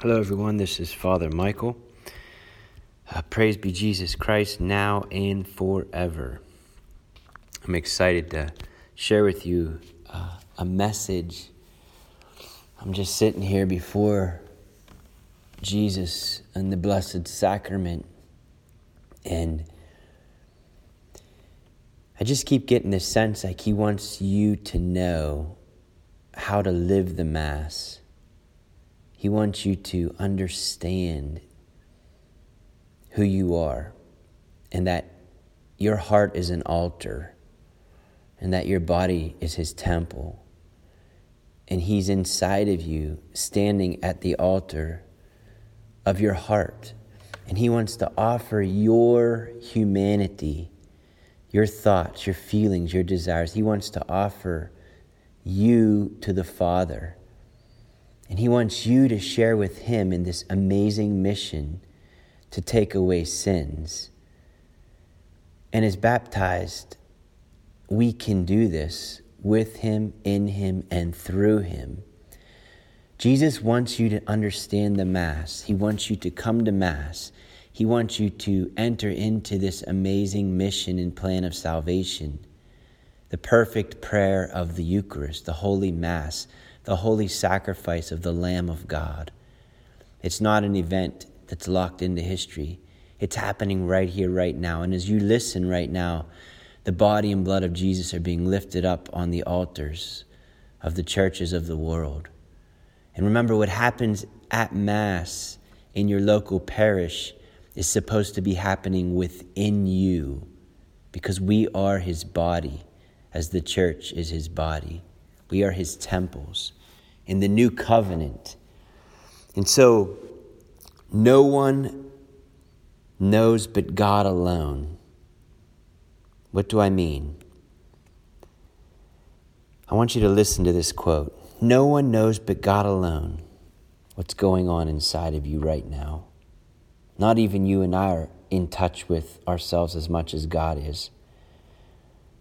Hello, everyone. This is Father Michael. Uh, praise be Jesus Christ now and forever. I'm excited to share with you uh, a message. I'm just sitting here before Jesus and the Blessed Sacrament, and I just keep getting this sense like He wants you to know how to live the Mass he wants you to understand who you are and that your heart is an altar and that your body is His temple. And He's inside of you, standing at the altar of your heart. And He wants to offer your humanity, your thoughts, your feelings, your desires. He wants to offer you to the Father. And He wants you to share with Him in this amazing mission to take away sins. And as baptized, we can do this with Him, in Him, and through Him. Jesus wants you to understand the Mass. He wants you to come to Mass. He wants you to enter into this amazing mission and plan of salvation. The perfect prayer of the Eucharist, the Holy Mass, the holy sacrifice of the Lamb of God. It's not an event that's locked into history. It's happening right here, right now. And as you listen right now, the body and blood of Jesus are being lifted up on the altars of the churches of the world. And remember, what happens at Mass in your local parish is supposed to be happening within you because we are His body, as the church is His body. We are His temples in the new covenant. And so, no one knows but God alone. What do I mean? I want you to listen to this quote. No one knows but God alone what's going on inside of you right now. Not even you and I are in touch with ourselves as much as God is.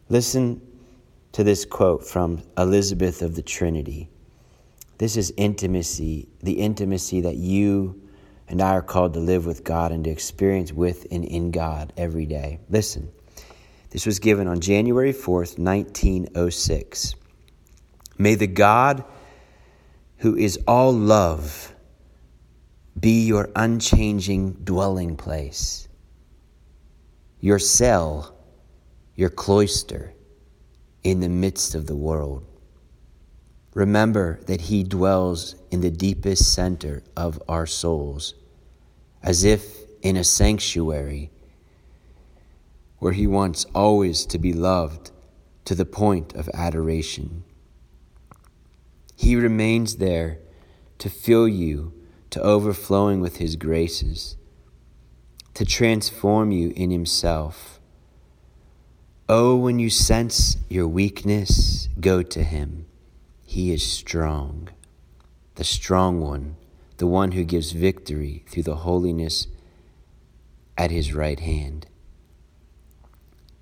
Listen to this quote from Elizabeth of the Trinity. This is intimacy, the intimacy that you and I are called to live with God and to experience with and in God every day. Listen, this was given on January 4th, 1906. May the God who is all love be your unchanging dwelling place, your cell, your cloister in the midst of the world. Remember that He dwells in the deepest center of our souls, as if in a sanctuary where He wants always to be loved to the point of adoration. He remains there to fill you to overflowing with His graces, to transform you in Himself. Oh, when you sense your weakness, go to Him. He is strong, the strong one, the one who gives victory through the holiness at his right hand.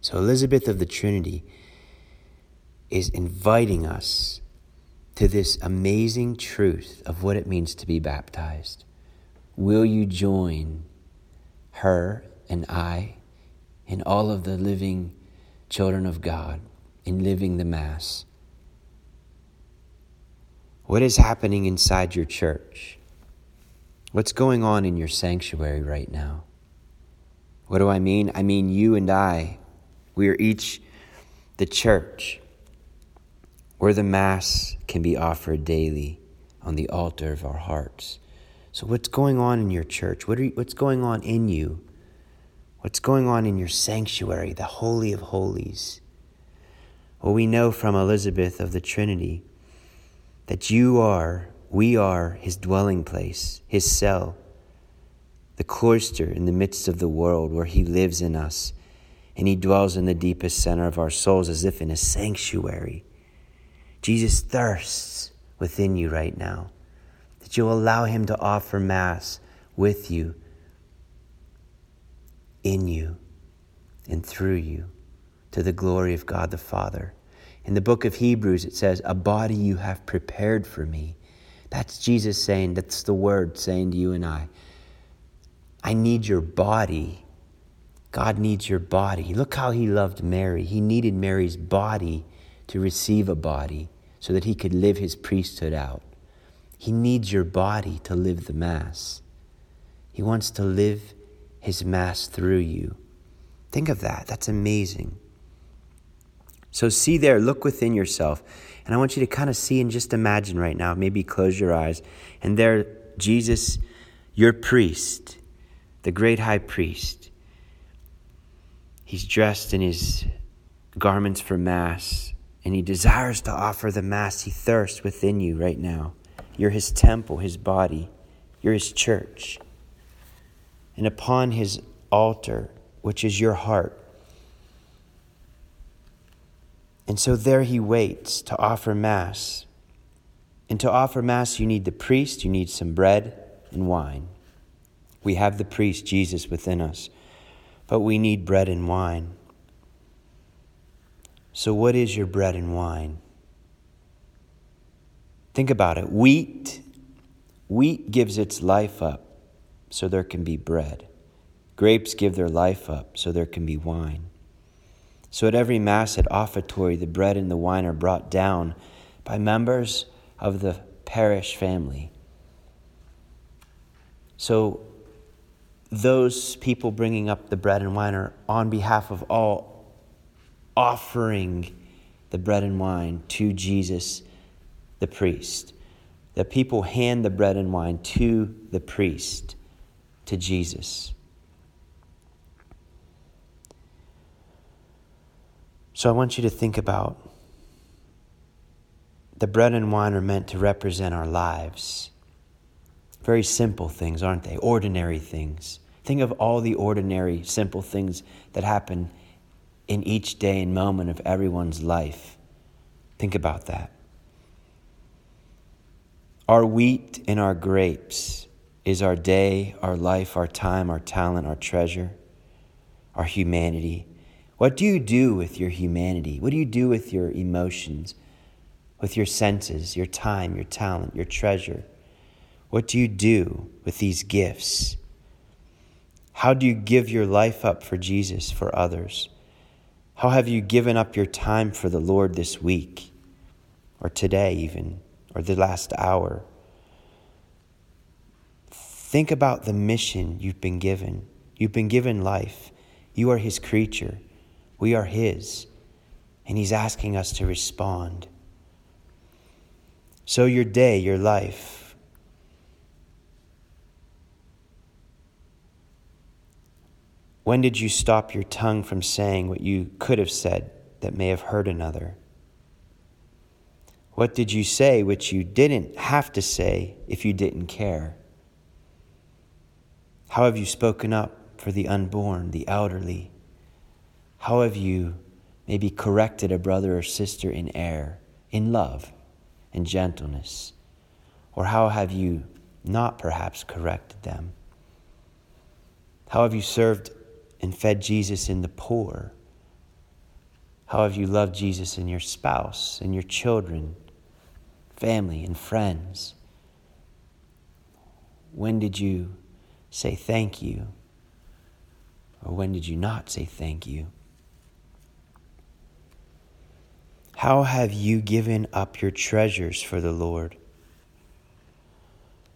So, Elizabeth of the Trinity is inviting us to this amazing truth of what it means to be baptized. Will you join her and I and all of the living children of God in living the Mass? What is happening inside your church? What's going on in your sanctuary right now? What do I mean? I mean, you and I, we are each the church where the Mass can be offered daily on the altar of our hearts. So, what's going on in your church? What you, what's going on in you? What's going on in your sanctuary, the Holy of Holies? Well, we know from Elizabeth of the Trinity that you are, we are his dwelling place, his cell, the cloister in the midst of the world where he lives in us and he dwells in the deepest center of our souls as if in a sanctuary. Jesus thirsts within you right now that you'll allow him to offer Mass with you, in you, and through you to the glory of God the Father. In the book of Hebrews, it says, A body you have prepared for me, That's Jesus saying, that's the word saying to you and I, I need your body. God needs your body. Look how he loved Mary. He needed Mary's body to receive a body so that he could live his priesthood out. He needs your body to live the Mass. He wants to live his Mass through you. Think of that. That's amazing. So, see there, look within yourself. And I want you to kind of see and just imagine right now, maybe close your eyes. And there, Jesus, your priest, the great high priest, he's dressed in his garments for Mass, and he desires to offer the Mass. He thirsts within you right now. You're his temple, his body, you're his church. And upon his altar, which is your heart, and so there he waits to offer Mass. And to offer Mass, you need the priest, you need some bread and wine. We have the priest, Jesus, within us, but we need bread and wine. So, what is your bread and wine? Think about it. Wheat, wheat gives its life up so there can be bread. Grapes give their life up so there can be wine. So at every Mass at offertory, the bread and the wine are brought down by members of the parish family. So those people bringing up the bread and wine are on behalf of all offering the bread and wine to Jesus the priest. The people hand the bread and wine to the priest, to Jesus. So I want you to think about the bread and wine are meant to represent our lives. Very simple things, aren't they? Ordinary things. Think of all the ordinary, simple things that happen in each day and moment of everyone's life. Think about that. Our wheat and our grapes is our day, our life, our time, our talent, our treasure, our humanity. What do you do with your humanity? What do you do with your emotions, with your senses, your time, your talent, your treasure? What do you do with these gifts? How do you give your life up for Jesus, for others? How have you given up your time for the Lord this week, or today, even? or the last hour. Think about the mission you've been given. You've been given life. You are His creature. We are His. And He's asking us to respond. So, your day, your life, when did you stop your tongue from saying what you could have said that may have hurt another? What did you say which you didn't have to say if you didn't care? How have you spoken up for the unborn, the elderly? How have you maybe corrected a brother or sister in error, in love and gentleness? Or how have you not perhaps corrected them? How have you served and fed Jesus in the poor? How have you loved Jesus in your spouse and your children? family, and friends? When did you say thank you? Or when did you not say thank you? How have you given up your treasures for the Lord?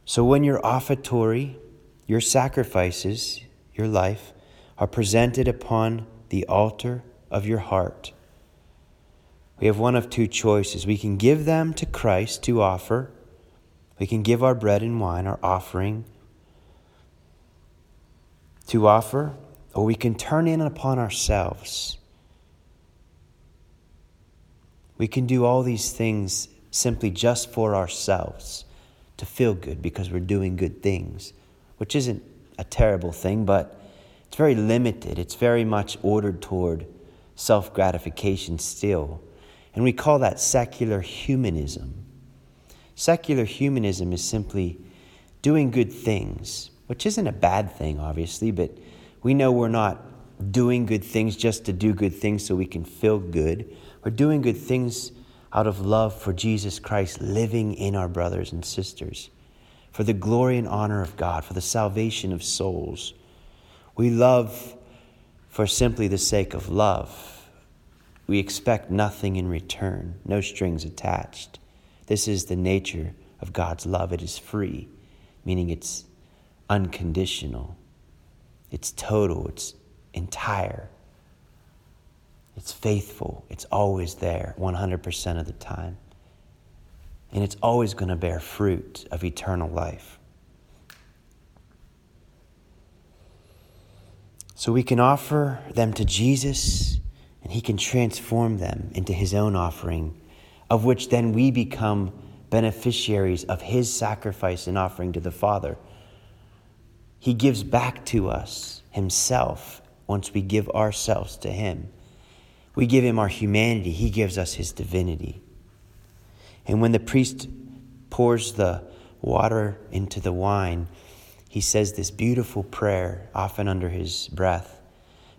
So when your offertory, your sacrifices, your life, are presented upon the altar of your heart, we have one of two choices. We can give them to Christ to offer, we can give our bread and wine, our offering, to offer, or we can turn in upon ourselves. We can do all these things simply just for ourselves to feel good because we're doing good things, which isn't a terrible thing, but it's very limited. It's very much ordered toward self gratification still. And we call that secular humanism. Secular humanism is simply doing good things, which isn't a bad thing, obviously, but we know we're not doing good things just to do good things so we can feel good. We're doing good things out of love for Jesus Christ living in our brothers and sisters, for the glory and honor of God, for the salvation of souls. We love for simply the sake of love. We expect nothing in return, no strings attached. This is the nature of God's love. It is free, meaning it's unconditional, it's total, it's entire. It's faithful. It's always there 100% of the time. And it's always going to bear fruit of eternal life. So we can offer them to Jesus, and He can transform them into His own offering, of which then we become beneficiaries of His sacrifice and offering to the Father. He gives back to us Himself once we give ourselves to Him. We give him our humanity, he gives us his divinity. And when the priest pours the water into the wine, he says this beautiful prayer, often under his breath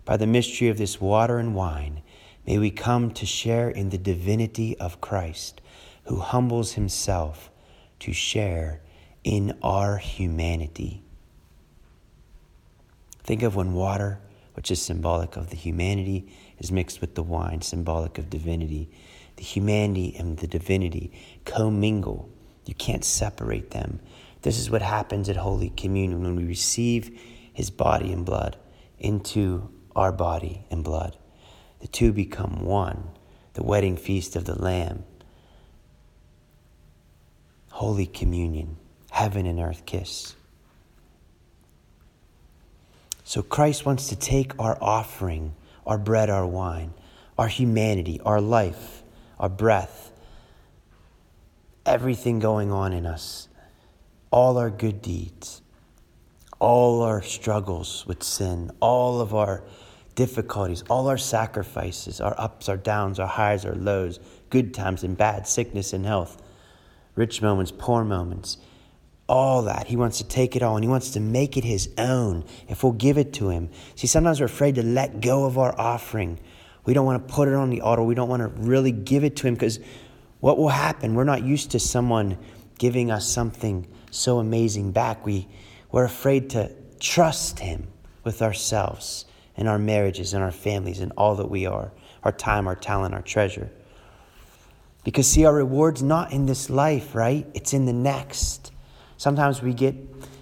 By the mystery of this water and wine, may we come to share in the divinity of Christ, who humbles himself to share in our humanity. Think of when water, which is symbolic of the humanity is mixed with the wine, symbolic of divinity. The humanity and the divinity commingle. You can't separate them. This is what happens at Holy Communion when we receive His body and blood into our body and blood. The two become one, the wedding feast of the Lamb. Holy Communion, heaven and earth kiss. So Christ wants to take our offering our bread, our wine, our humanity, our life, our breath, everything going on in us, all our good deeds, all our struggles with sin, all of our difficulties, all our sacrifices, our ups, our downs, our highs, our lows, good times and bad, sickness and health, rich moments, poor moments all that. He wants to take it all and he wants to make it his own if we'll give it to him. See, sometimes we're afraid to let go of our offering. We don't want to put it on the altar. We don't want to really give it to him because what will happen? We're not used to someone giving us something so amazing back. We, we're afraid to trust him with ourselves and our marriages and our families and all that we are our time, our talent, our treasure. Because, see, our reward's not in this life, right? It's in the next. Sometimes we get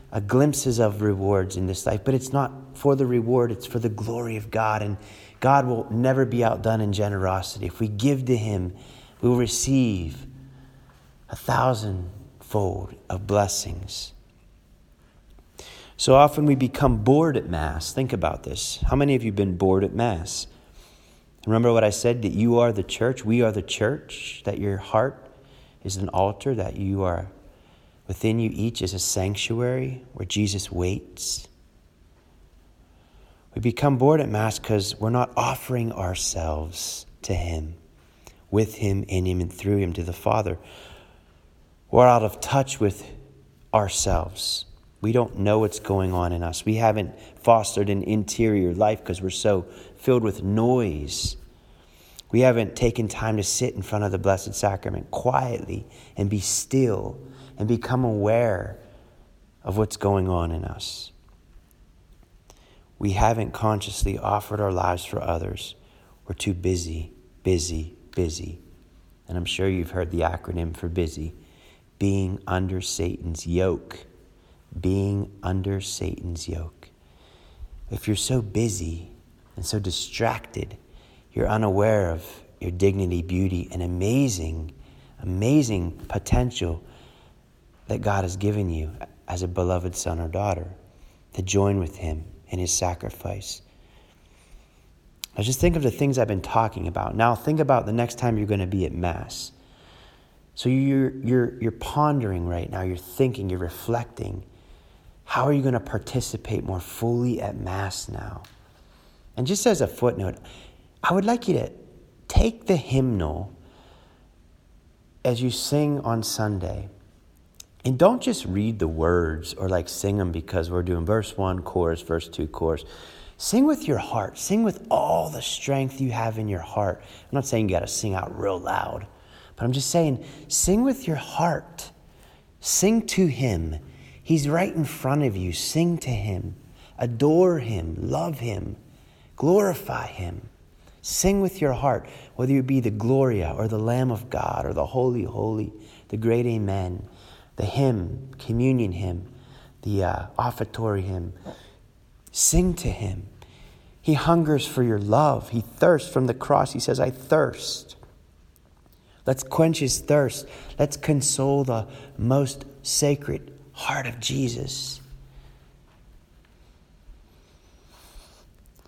uh, glimpses of rewards in this life, but it's not for the reward, it's for the glory of God. And God will never be outdone in generosity. If we give to Him, we will receive a thousandfold of blessings. So often we become bored at Mass. Think about this. How many of you have been bored at Mass? Remember what I said that you are the church, we are the church, that your heart is an altar, that you are Within you each is a sanctuary where Jesus waits. We become bored at Mass because we're not offering ourselves to Him, with Him, in Him, and through Him to the Father. We're out of touch with ourselves. We don't know what's going on in us. We haven't fostered an interior life because we're so filled with noise. We haven't taken time to sit in front of the Blessed Sacrament quietly and be still and become aware of what's going on in us. We haven't consciously offered our lives for others. We're too busy, busy, busy. And I'm sure you've heard the acronym for busy being under Satan's yoke. Being under Satan's yoke. If you're so busy and so distracted, you're unaware of your dignity, beauty, and amazing, amazing potential that God has given you as a beloved son or daughter to join with Him in His sacrifice. Now, just think of the things I've been talking about. Now, think about the next time you're going to be at Mass. So, you're, you're, you're pondering right now, you're thinking, you're reflecting. How are you going to participate more fully at Mass now? And just as a footnote, I would like you to take the hymnal as you sing on Sunday and don't just read the words or like sing them because we're doing verse one, chorus, verse two, chorus. Sing with your heart. Sing with all the strength you have in your heart. I'm not saying you got to sing out real loud, But I'm just saying, sing with your heart. Sing to Him. He's right in front of you. Sing to Him. Adore Him. Love Him. Glorify Him. Sing with your heart, whether you be the Gloria or the Lamb of God or the Holy, Holy, the Great Amen, the hymn, communion hymn, the uh, offertory hymn. Sing to Him. He hungers for your love. He thirsts from the cross. He says, I thirst. Let's quench his thirst. Let's console the most sacred heart of Jesus.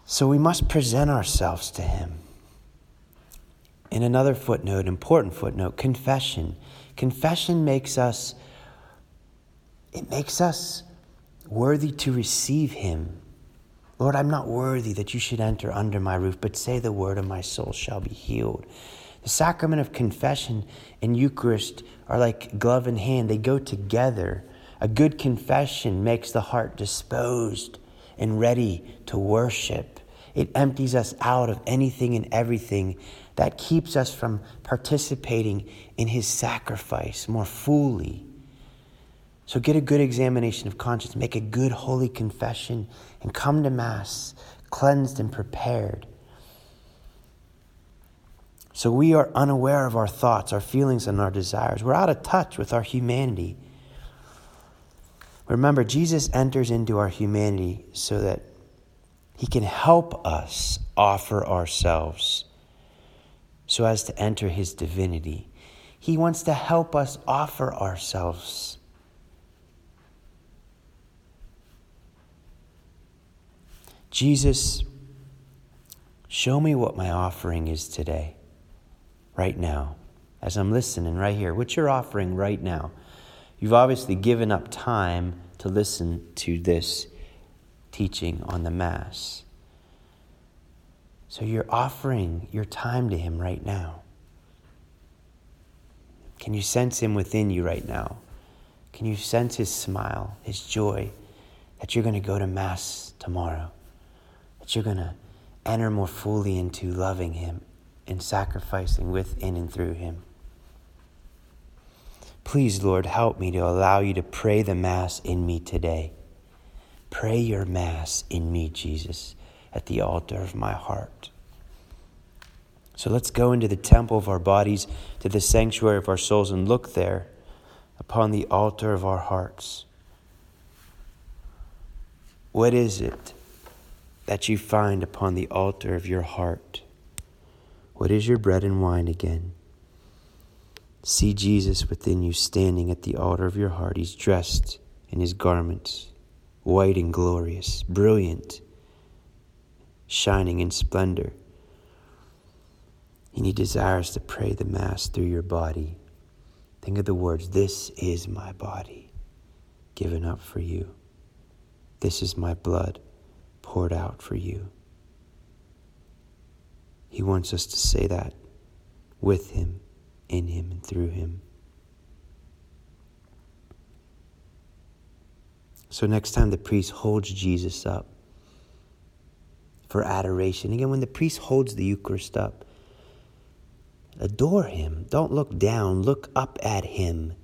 So we must present ourselves to him. In another footnote, important footnote, confession. Confession makes us it makes us worthy to receive him. Lord, I'm not worthy that you should enter under my roof, but say the word, and my soul shall be healed. The sacrament of confession and Eucharist are like glove and hand, they go together. A good confession makes the heart disposed and ready to worship. It empties us out of anything and everything that keeps us from participating in his sacrifice more fully. So get a good examination of conscience, make a good holy confession, and come to Mass cleansed and prepared so we are unaware of our thoughts, our feelings, and our desires. We're out of touch with our humanity. Remember, Jesus enters into our humanity so that he can help us offer ourselves so as to enter his divinity. He wants to help us offer ourselves. Jesus, show me what my offering is today right now, as I'm listening right here? What's your offering right now? You've obviously given up time to listen to this teaching on the Mass. So you're offering your time to Him right now. Can you sense Him within you right now? Can you sense His smile, His joy that you're going to go to Mass tomorrow? That you're going to enter more fully into loving Him and sacrificing within and through Him. Please, Lord, help me to allow you to pray the Mass in me today. Pray your Mass in me, Jesus, at the altar of my heart. So let's go into the temple of our bodies, to the sanctuary of our souls, and look there upon the altar of our hearts. What is it that you find upon the altar of your heart? What is your bread and wine again? See Jesus within you standing at the altar of your heart. He's dressed in his garments, white and glorious, brilliant, shining in splendor. And he desires to pray the Mass through your body. Think of the words This is my body given up for you. This is my blood poured out for you. He wants us to say that with Him, in Him, and through Him. So, next time the priest holds Jesus up for adoration, again, when the priest holds the Eucharist up, adore Him. Don't look down, look up at Him.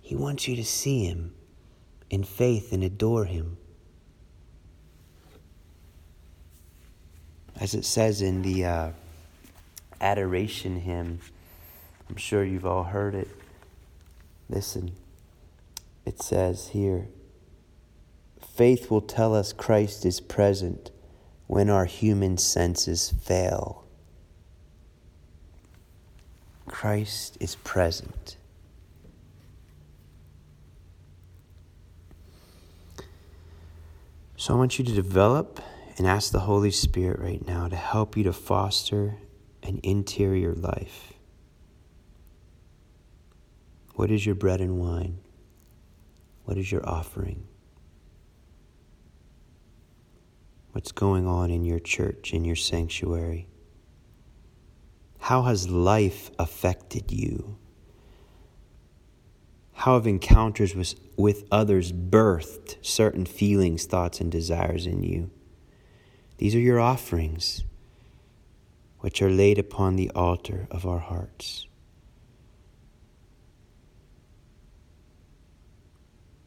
He wants you to see Him in faith and adore Him. As it says in the uh, adoration hymn. I'm sure you've all heard it. Listen, it says here faith will tell us Christ is present when our human senses fail. Christ is present. So I want you to develop and ask the Holy Spirit right now to help you to foster an interior life. What is your bread and wine? What is your offering? What's going on in your church, in your sanctuary? How has life affected you? How have encounters with, with others birthed certain feelings, thoughts, and desires in you? These are your offerings, which are laid upon the altar of our hearts.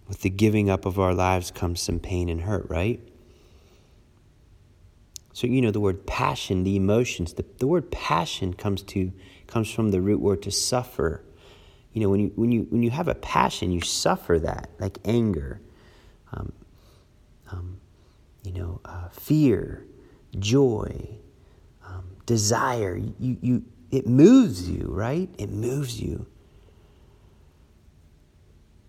With the giving up of our lives comes some pain and hurt, right? So you know the word passion, the emotions. The, the word passion comes to comes from the root word to suffer. You know when you when you when you have a passion, you suffer that, like anger, um, um, you know, uh, fear, joy, um, desire. You you it moves you, right? It moves you.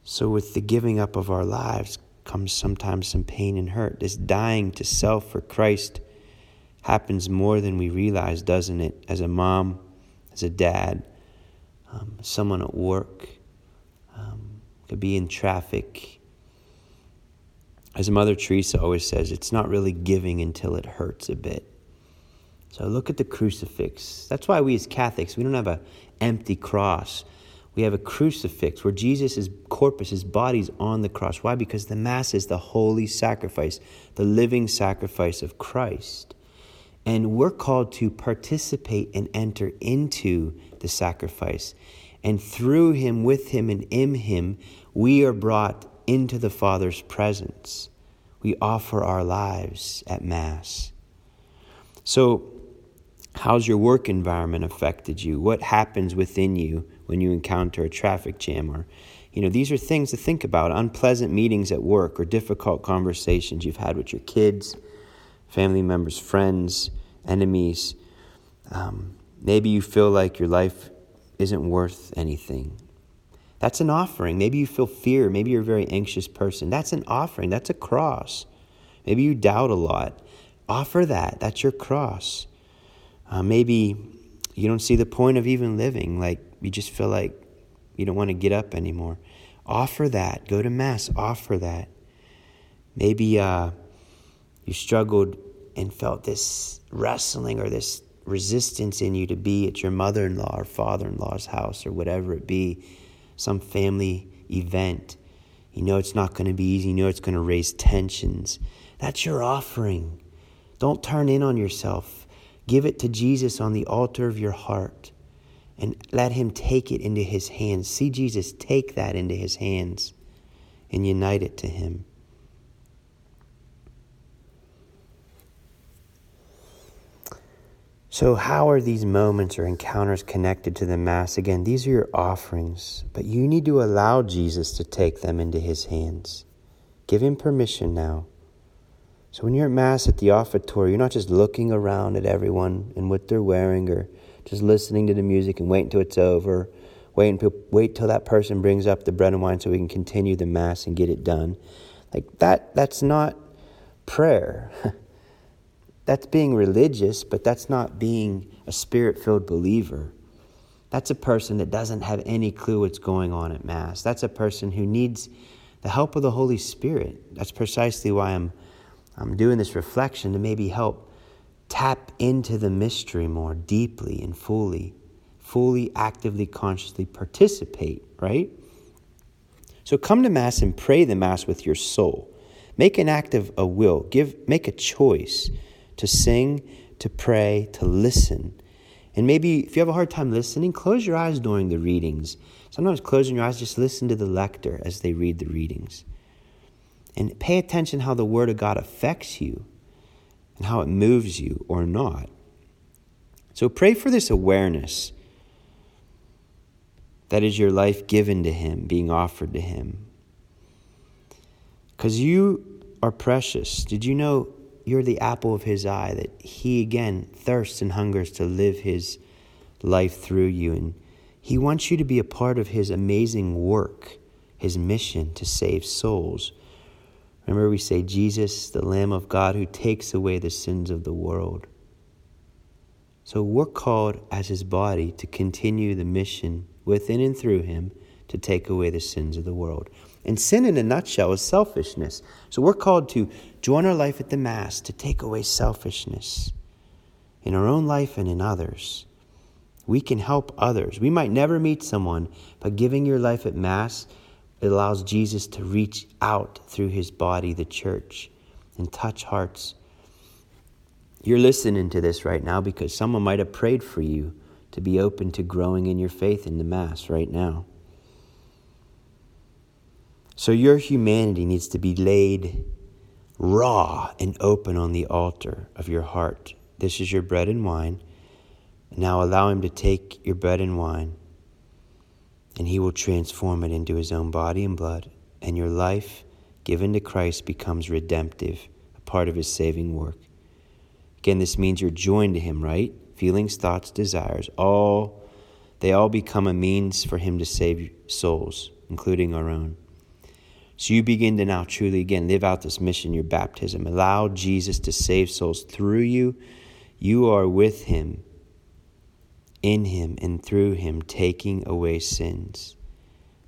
So with the giving up of our lives comes sometimes some pain and hurt. This dying to self for Christ happens more than we realize, doesn't it? As a mom, as a dad, um, someone at work, um, could be in traffic. As Mother Teresa always says, it's not really giving until it hurts a bit. So look at the crucifix. That's why we as Catholics, we don't have an empty cross. We have a crucifix where Jesus' corpus, his body's on the cross. Why? Because the Mass is the holy sacrifice, the living sacrifice of Christ. And we're called to participate and enter into the sacrifice. And through him, with him, and in him, we are brought into the Father's presence. We offer our lives at Mass. So, how's your work environment affected you? What happens within you when you encounter a traffic jam? Or, you know, these are things to think about unpleasant meetings at work or difficult conversations you've had with your kids family members, friends, enemies. Um, maybe you feel like your life isn't worth anything. That's an offering. Maybe you feel fear. Maybe you're a very anxious person. That's an offering. That's a cross. Maybe you doubt a lot. Offer that. That's your cross. Uh, maybe you don't see the point of even living. Like you just feel like you don't want to get up anymore. Offer that. Go to Mass. Offer that. Maybe uh, you struggled and felt this wrestling or this resistance in you to be at your mother in law or father in law's house or whatever it be, some family event. You know it's not going to be easy. You know it's going to raise tensions. That's your offering. Don't turn in on yourself. Give it to Jesus on the altar of your heart and let Him take it into His hands. See Jesus take that into His hands and unite it to Him. So, how are these moments or encounters connected to the Mass? Again, these are your offerings, but you need to allow Jesus to take them into his hands. Give him permission now. So, when you're at Mass at the offertory, you're not just looking around at everyone and what they're wearing or just listening to the music and waiting until it's over. Wait until, wait till that person brings up the bread and wine so we can continue the Mass and get it done. Like that, that's not prayer. That's being religious, but that's not being a spirit filled believer. That's a person that doesn't have any clue what's going on at Mass. That's a person who needs the help of the Holy Spirit. That's precisely why I'm, I'm doing this reflection to maybe help tap into the mystery more deeply and fully, fully, actively, consciously participate, right? So come to Mass and pray the Mass with your soul. Make an act of a will, give, make a choice to sing, to pray, to listen. And maybe if you have a hard time listening, close your eyes during the readings. Sometimes closing your eyes, just listen to the lector as they read the readings. And pay attention how the Word of God affects you and how it moves you or not. So pray for this awareness that is your life given to Him, being offered to Him. Because you are precious. Did you know you're the apple of his eye, that he again thirsts and hungers to live his life through you. And he wants you to be a part of his amazing work, his mission to save souls. Remember, we say, Jesus, the Lamb of God who takes away the sins of the world. So we're called as his body to continue the mission within and through him to take away the sins of the world. And sin, in a nutshell, is selfishness. So we're called to join our life at the Mass to take away selfishness in our own life and in others. We can help others. We might never meet someone, but giving your life at Mass it allows Jesus to reach out through his body, the church, and touch hearts. You're listening to this right now because someone might have prayed for you to be open to growing in your faith in the Mass right now. So your humanity needs to be laid raw and open on the altar of your heart. This is your bread and wine. Now allow Him to take your bread and wine, and He will transform it into His own body and blood, and your life given to Christ becomes redemptive, a part of His saving work. Again, this means you're joined to Him, right? Feelings, thoughts, desires, all they all become a means for Him to save souls, including our own. So you begin to now truly again live out this mission, your baptism. Allow Jesus to save souls through you. You are with Him in him and through him taking away sins.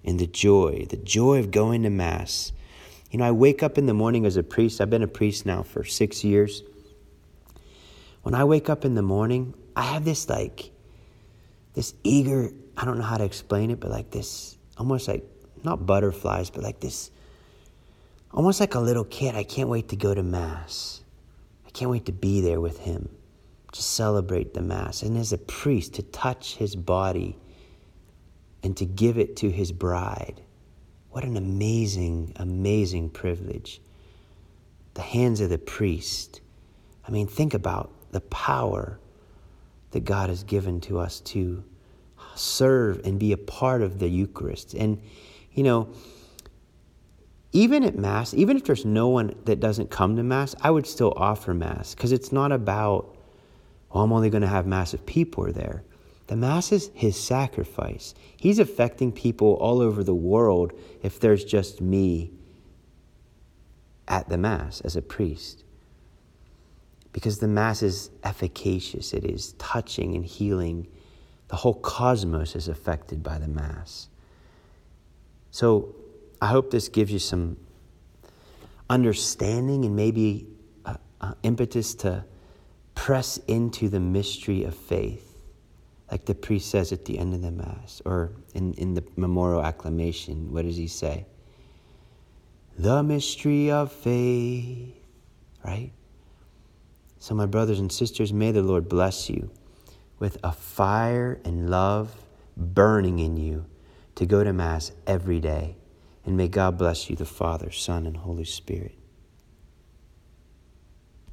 And the joy, the joy of going to Mass. You know, I wake up in the morning as a priest. I've been a priest now for six years. When I wake up in the morning, I have this like, this eager, I don't know how to explain it, but like this, almost like, not butterflies, but like this, almost like a little kid. I can't wait to go to Mass. I can't wait to be there with him to celebrate the Mass, and as a priest, to touch his body and to give it to his bride. What an amazing, amazing privilege. The hands of the priest. I mean, think about the power that God has given to us to serve and be a part of the Eucharist. And, you know, even at Mass, even if there's no one that doesn't come to Mass, I would still offer Mass because it's not about well, I'm only going to have massive people are there. The Mass is his sacrifice. He's affecting people all over the world if there's just me at the Mass as a priest. Because the Mass is efficacious, it is touching and healing. The whole cosmos is affected by the Mass. So I hope this gives you some understanding and maybe uh, uh, impetus to press into the mystery of faith, like the priest says at the end of the Mass, or in, in the memorial acclamation. What does he say? The mystery of faith, right? So, my brothers and sisters, may the Lord bless you with a fire and love burning in you to go to Mass every day. And may God bless you, the Father, Son, and Holy Spirit.